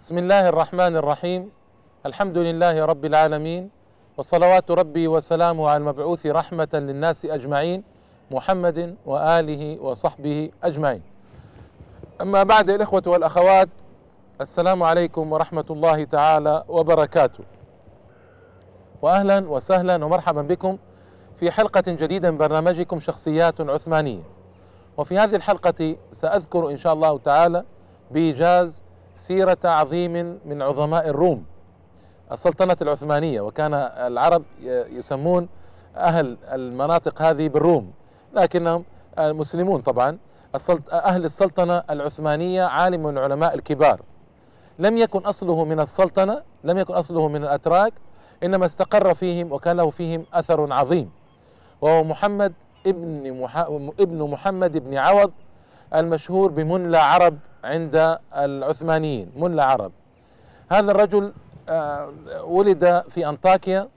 بسم الله الرحمن الرحيم. الحمد لله رب العالمين وصلوات ربي وسلامه على المبعوث رحمة للناس أجمعين محمد وآله وصحبه أجمعين. أما بعد الإخوة والأخوات السلام عليكم ورحمة الله تعالى وبركاته. وأهلا وسهلا ومرحبا بكم في حلقة جديدة من برنامجكم شخصيات عثمانية. وفي هذه الحلقة سأذكر إن شاء الله تعالى بإيجاز سيرة عظيم من عظماء الروم. السلطنة العثمانية وكان العرب يسمون أهل المناطق هذه بالروم. لكنهم مسلمون طبعا. أهل السلطنة العثمانية عالم من العلماء الكبار. لم يكن أصله من السلطنة لم يكن أصله من الأتراك إنما استقر فيهم وكان له فيهم أثر عظيم. وهو محمد ابن. ابن محمد بن عوض المشهور بمنلى عرب عند العثمانيين منلى عرب هذا الرجل ولد في أنطاكيا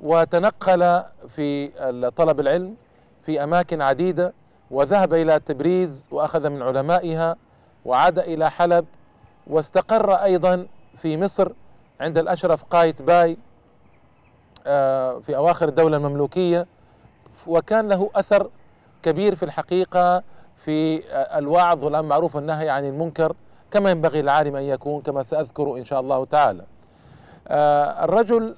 وتنقل في طلب العلم في أماكن عديدة وذهب إلى تبريز وأخذ من علمائها وعاد إلى حلب واستقر أيضا في مصر عند الأشرف قايت باي في أواخر الدولة المملوكية. وكان له أثر كبير في الحقيقة في الوعظ والأمر معروف والنهي عن المنكر كما ينبغي العالم أن يكون كما سأذكر إن شاء الله تعالى. الرجل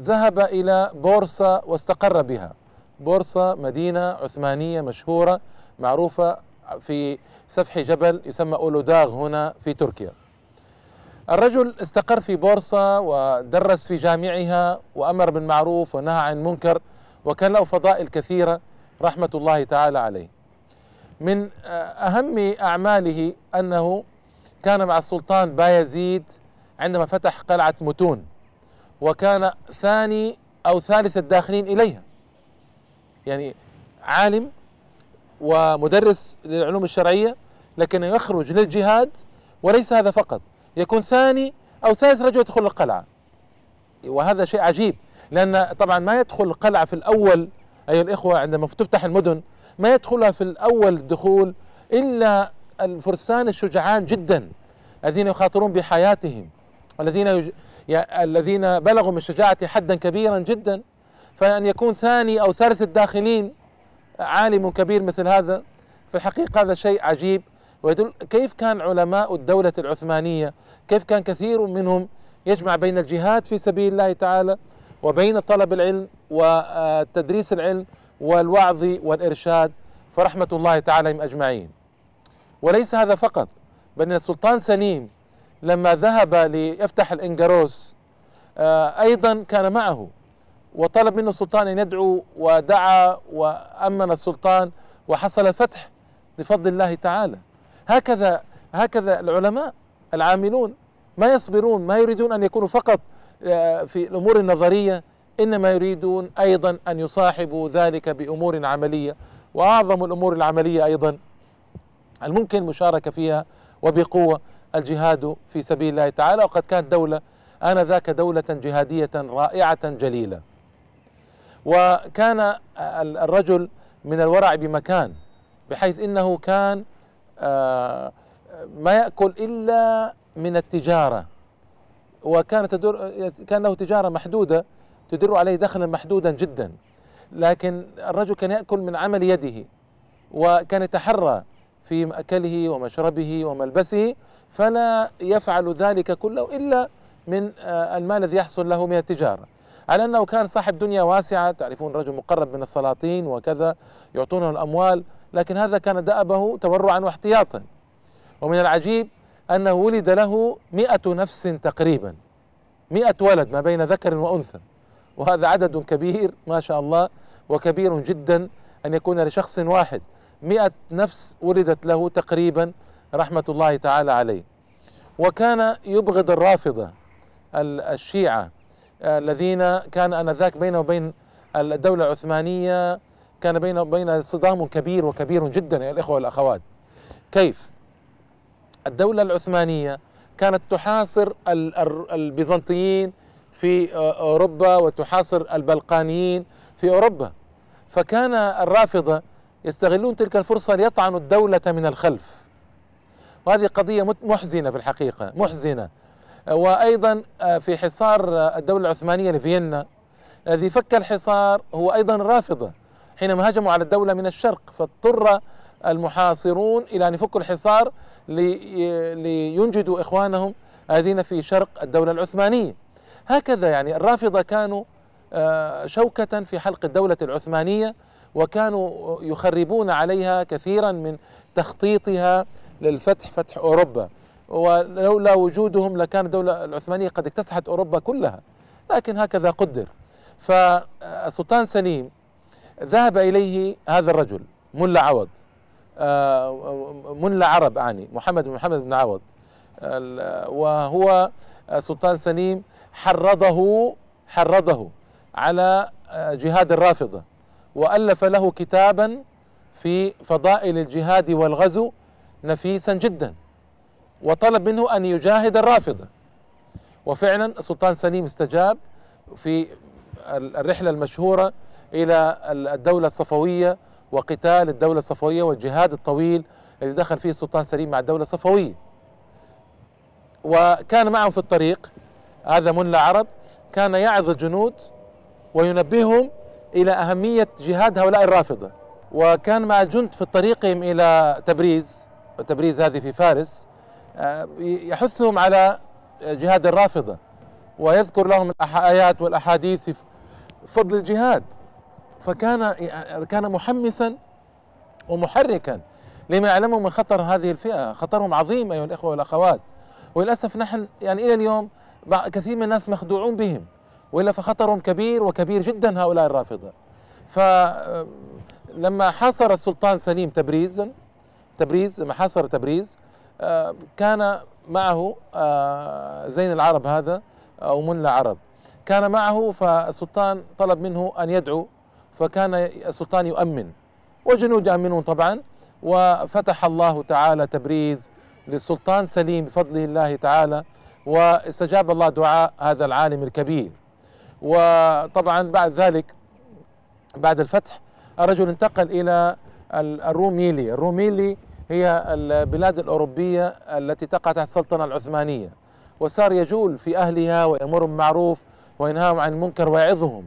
ذهب إلى بورصة واستقر بها. بورصة مدينة عثمانية مشهورة معروفة في سفح جبل يسمى أولوداغ هنا في تركيا. الرجل استقر في بورصة ودرس في جامعها وأمر بالمعروف ونهى عن المنكر وكان له فضائل كثيرة رحمة الله تعالى عليه. من أهم أعماله أنه كان مع السلطان بايزيد عندما فتح قلعة متون وكان ثاني أو ثالث الداخلين إليها. يعني عالم ومدرس للعلوم الشرعية لكن يخرج للجهاد وليس هذا فقط. يكون ثاني أو ثالث رجل يدخل القلعة. وهذا شيء عجيب لأن طبعا ما يدخل القلعة في الأول أيها الإخوة عندما تفتح المدن ما يدخلها في الأول الدخول إلا الفرسان الشجعان جدا الذين يخاطرون بحياتهم والذين يج... الذين بلغوا من الشجاعة حدا كبيرا جدا. فأن يكون ثاني أو ثالث الداخلين عالم كبير مثل هذا في الحقيقة هذا شيء عجيب. ويدل كيف كان علماء الدولة العثمانية كيف كان كثير منهم يجمع بين الجهاد في سبيل الله تعالى وبين طلب العلم وتدريس العلم والوعظ والإرشاد فرحمة الله تعالى أجمعين. وليس هذا فقط بل السلطان سليم لما ذهب ليفتح الإنجروس أيضا كان معه وطلب منه السلطان أن يدعو ودعا وأمن السلطان وحصل فتح بفضل الله تعالى. هكذا هكذا العلماء العاملون ما يصبرون ما يريدون أن يكونوا فقط في الأمور النظرية إنما يريدون أيضا أن يصاحبوا ذلك بأمور عملية وأعظم الأمور العملية أيضا الممكن المشاركة فيها وبقوة الجهاد في سبيل الله تعالى. وقد كانت دولة آنذاك دولة جهادية رائعة جليلة. وكان الرجل من الورع بمكان بحيث إنه كان ما يأكل إلا من التجارة. وكانت كان له تجارة محدودة تدر عليه دخلا محدودا جدا. لكن الرجل كان يأكل من عمل يده وكان يتحرى في مأكله ومشربه وملبسه فلا يفعل ذلك كله إلا من المال الذي يحصل له من التجارة. على أنه كان صاحب دنيا واسعة تعرفون رجل مقرب من السلاطين وكذا يعطونه الأموال لكن هذا كان دأبه تورعا واحتياطا. ومن العجيب أنه ولد له مئة نفس تقريبا مئة ولد ما بين ذكر وأنثى. وهذا عدد كبير ما شاء الله وكبير جدا أن يكون لشخص واحد. مئة نفس ولدت له تقريبا رحمة الله تعالى عليه. وكان يبغض الرافضة الشيعة الذين كان آنذاك بينه وبين الدولة العثمانية كان بينه وبين صدام كبير وكبير جدا يا الإخوة والأخوات. كيف؟ الدولة العثمانية كانت تحاصر البيزنطيين في أوروبا وتحاصر البلقانيين في أوروبا. فكان الرافضة يستغلون تلك الفرصة ليطعنوا الدولة من الخلف. وهذه قضية محزنة في الحقيقة محزنة. وأيضا في حصار الدولة العثمانية لفيينا الذي فك الحصار هو أيضا الرافضة حينما هجموا على الدولة من الشرق فاضطر المحاصرون إلى أن يفكوا الحصار لينجدوا إخوانهم الذين في شرق الدولة العثمانية. هكذا يعني. الرافضة كانوا آه، شوكة في حلق الدولة العثمانية وكانوا يخربون عليها كثيرا من تخطيطها للفتح فتح أوروبا. ولولا وجودهم لكان الدولة العثمانية قد اكتسحت أوروبا كلها. لكن هكذا قدر. فالسلطان سليم ذهب إليه هذا الرجل ملا عوض. آه، ملا عرب أعني محمد بن محمد بن عوض. وهو سلطان سليم حرضه حرضه على آه، جهاد الرافضة. وألف له كتابا في فضائل الجهاد والغزو نفيسا جدا. وطلب منه أن يجاهد الرافضة. وفعلا السلطان سليم استجاب في الرحلة المشهورة إلى الدولة الصفوية وقتال الدولة الصفوية والجهاد الطويل الذي دخل فيه السلطان سليم مع الدولة الصفوية. وكان معهم في الطريق هذا ملا عرب كان يعظ الجنود وينبههم إلى أهمية جهاد هؤلاء الرافضة. وكان مع الجند في طريقهم إلى تبريز تبريز هذه في فارس آه، يحثهم على جهاد الرافضة. ويذكر لهم الآيات والأحاديث في فضل الجهاد. فكان كان محمسا ومحركا لما يعلمه من خطر هذه الفئة خطرهم عظيم أيها الإخوة والأخوات. وللأسف نحن يعني إلى اليوم كثير من الناس مخدوعون بهم وإلا فخطرهم كبير وكبير جدا هؤلاء الرافضة. فلما حاصر السلطان سليم تبريز تبريز لما حاصر تبريز آه، كان معه آه، زين العرب هذا أو ملا عرب كان معه فالسلطان طلب منه أن يدعو فكان السلطان يؤمن. وجنود يؤمنون طبعا. وفتح الله تعالى تبريز للسلطان سليم بفضل الله تعالى. واستجاب الله دعاء هذا العالم الكبير. وطبعا بعد ذلك بعد الفتح الرجل انتقل إلى الروميلي. الروميلي هي البلاد الأوروبية التي تقع تحت السلطنة العثمانية. وصار يجول في أهلها ويأمرهم بالمعروف وينهاهم عن المنكر ويعظهم.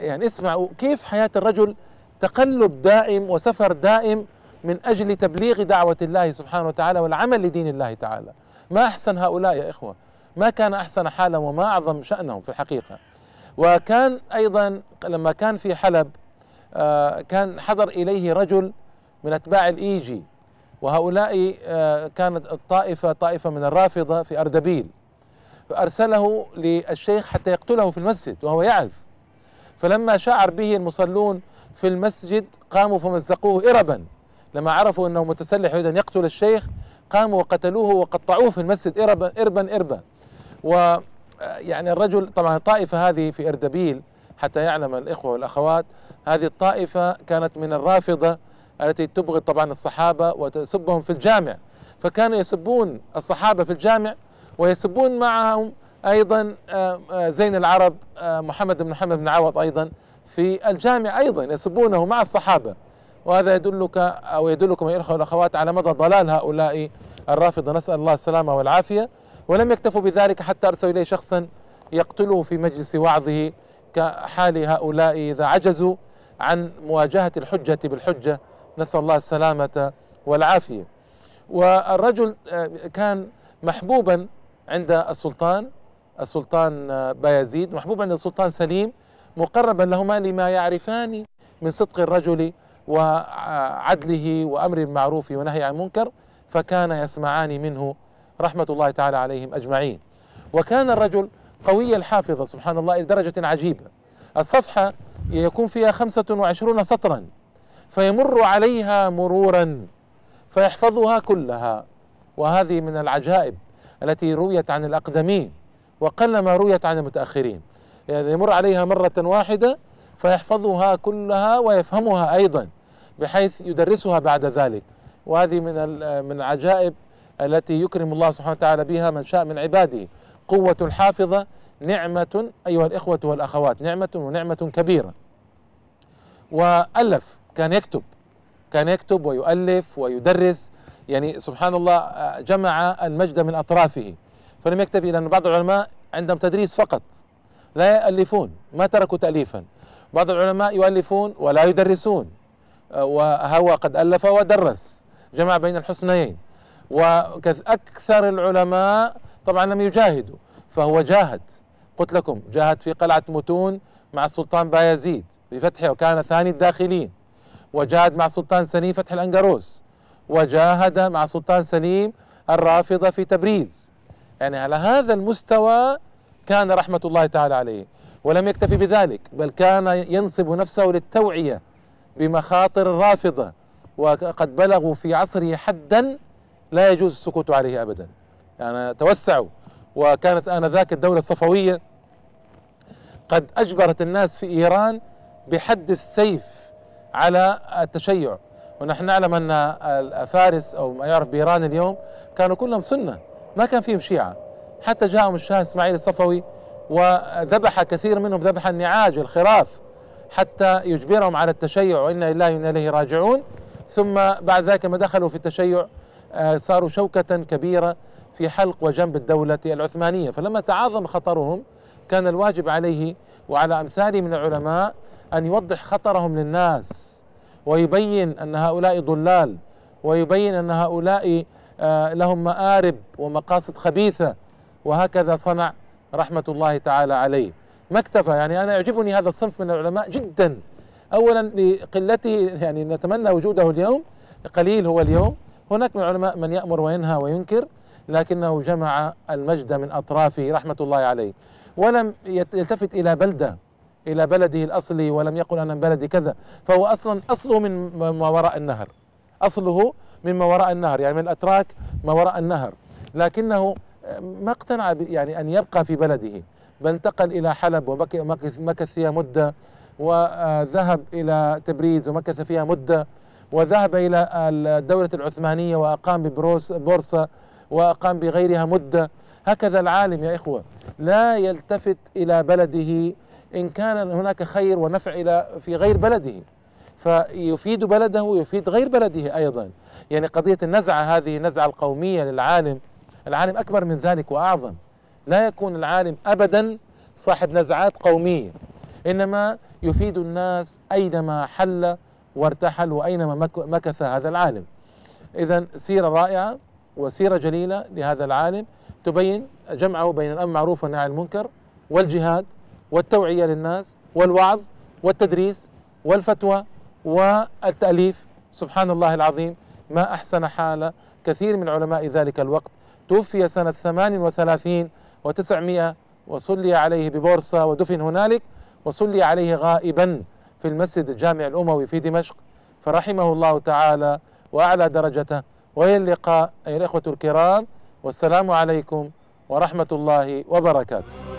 يعني اسمعوا كيف حياة الرجل تقلب دائم وسفر دائم من أجل تبليغ دعوة الله سبحانه وتعالى والعمل لدين الله تعالى. ما أحسن هؤلاء يا إخوة؟ ما كان أحسن حالا وما أعظم شأنهم في الحقيقة. وكان أيضا لما كان في حلب آه، كان حضر إليه رجل من أتباع الإيجي وهؤلاء آه، كانت الطائفة طائفة من الرافضة في أردبيل. فأرسله للشيخ حتى يقتله في المسجد وهو يعظ فلما شعر به المصلون في المسجد قاموا فمزقوه إربا. لما عرفوا أنه متسلح يريد أن يقتل الشيخ قاموا وقتلوه وقطعوه في المسجد إربا إربا إربا. و يعني الرجل طبعا الطائفة هذه في إردبيل حتى يعلم الإخوة والأخوات هذه الطائفة كانت من الرافضة التي تبغض طبعا الصحابة وتسبهم في الجامع. فكانوا يسبون الصحابة في الجامع ويسبون معهم أيضا آه، آه، زين العرب آه، محمد بن محمد بن عوض أيضا في الجامع أيضا يسبونه مع الصحابة. وهذا يدلك أو يدلكم يا الإخوة والأخوات على مدى ضلال هؤلاء الرافضة. نسأل الله السلامة والعافية. ولم يكتفوا بذلك حتى أرسلوا إليه شخصا يقتله في مجلس وعظه كحال هؤلاء إذا عجزوا عن مواجهة الحجة بالحجة. نسأل الله السلامة والعافية. والرجل آه، كان محبوبا عند السلطان السلطان آه، بايزيد محبوبا عند السلطان سليم مقربا لهما لما يعرفان من صدق الرجل وعدله وأمر بالمعروف ونهي عن المنكر فكان يسمعان منه رحمة الله تعالى عليهم أجمعين. وكان الرجل قوي الحافظة سبحان الله لدرجة عجيبة. الصفحة يكون فيها خمسة وعشرون سطرا فيمر عليها مرورا فيحفظها كلها. وهذه من العجائب التي رويت عن الأقدمين وقلما رويت عن المتأخرين. يعني يمر عليها مرة واحدة فيحفظها كلها ويفهمها أيضا بحيث يدرسها بعد ذلك. وهذه من من العجائب التي يكرم الله سبحانه وتعالى بها من شاء من عباده. قوة الحافظة نعمة أيها الإخوة والأخوات نعمة ونعمة كبيرة. وألف كان يكتب. كان يكتب ويؤلف ويدرس. يعني سبحان الله جمع المجد من أطرافه. فلم يكتفي لأن بعض العلماء عندهم تدريس فقط. لا يؤلفون ما تركوا تأليفا. بعض العلماء يؤلفون ولا يدرسون. وهو قد ألف ودرس. جمع بين الحسنيين. وأكثر العلماء طبعا لم يجاهدوا فهو جاهد. قلت لكم جاهد في قلعة متون مع السلطان بايزيد في فتحه وكان ثاني الداخلين. وجاهد مع سلطان سليم فتح الأنقروس وجاهد مع سلطان سليم الرافضة في تبريز. يعني على هذا المستوى كان رحمة الله تعالى عليه. ولم يكتفي بذلك بل كان ينصب نفسه للتوعية بمخاطر الرافضة. وقد بلغوا في عصره حدا لا يجوز السكوت عليه أبدا. يعني توسعوا. وكانت آنذاك الدولة الصفوية قد أجبرت الناس في إيران بحد السيف على التشيع. ونحن نعلم أن فارس أو ما يعرف بإيران اليوم كانوا كلهم سنة. ما كان فيهم شيعة. حتى جاءهم الشاه إسماعيل الصفوي وذبح كثير منهم ذبح النعاج الخراف حتى يجبرهم على التشيع وإنا لله وإنا إليه راجعون. ثم بعد ذلك ما دخلوا في التشيع صاروا شوكة كبيرة في حلق وجنب الدولة العثمانية. فلما تعاظم خطرهم كان الواجب عليه وعلى أمثاله من العلماء أن يوضح خطرهم للناس ويبين أن هؤلاء ضلال ويبين أن هؤلاء آه، لهم مآرب ومقاصد خبيثة. وهكذا صنع رحمة الله تعالى عليه. ما اكتفى يعني أنا يعجبني هذا الصنف من العلماء جدا. أولا لقلته يعني نتمنى وجوده اليوم قليل هو اليوم هناك من العلماء من يأمر وينهى وينكر لكنه جمع المجد من أطرافه رحمة الله عليه. ولم يلتفت إلى بلدة إلى بلده الأصلي ولم يقل أنا من بلدي كذا. فهو أصلا أصله من ما وراء النهر. أصله من ما وراء النهر يعني من الأتراك ما وراء النهر. لكنه ما اقتنع يعني أن يبقى في بلده. بل انتقل إلى حلب ومكث فيها مدة وذهب إلى تبريز ومكث فيها مدة. وذهب إلى الدولة العثمانية وأقام ببورصة وأقام بغيرها مدة. هكذا العالم يا إخوة. لا يلتفت إلى بلده إن كان هناك خير ونفع إلى في غير بلده. فيفيد بلده ويفيد غير بلده أيضا. يعني قضية النزعة هذه النزعة القومية للعالم. العالم أكبر من ذلك وأعظم. لا يكون العالم أبدا صاحب نزعات قومية. إنما يفيد الناس أينما حل وارتحل وأينما مكث هذا العالم. إذا سيرة رائعة وسيرة جليلة لهذا العالم تبين جمعه بين الأمر معروف والنهي عن المنكر والجهاد والتوعية للناس والوعظ والتدريس والفتوى والتأليف. سبحان الله العظيم. ما أحسن حال كثير من علماء ذلك الوقت. توفي سنة ثمان وثلاثين وتسعمائة وصلي عليه ببورصة ودفن هنالك وصلي عليه غائبا. في المسجد الجامع الأموي في دمشق فرحمه الله تعالى وأعلى درجته وإلى اللقاء أيها الإخوة الكرام والسلام عليكم ورحمة الله وبركاته.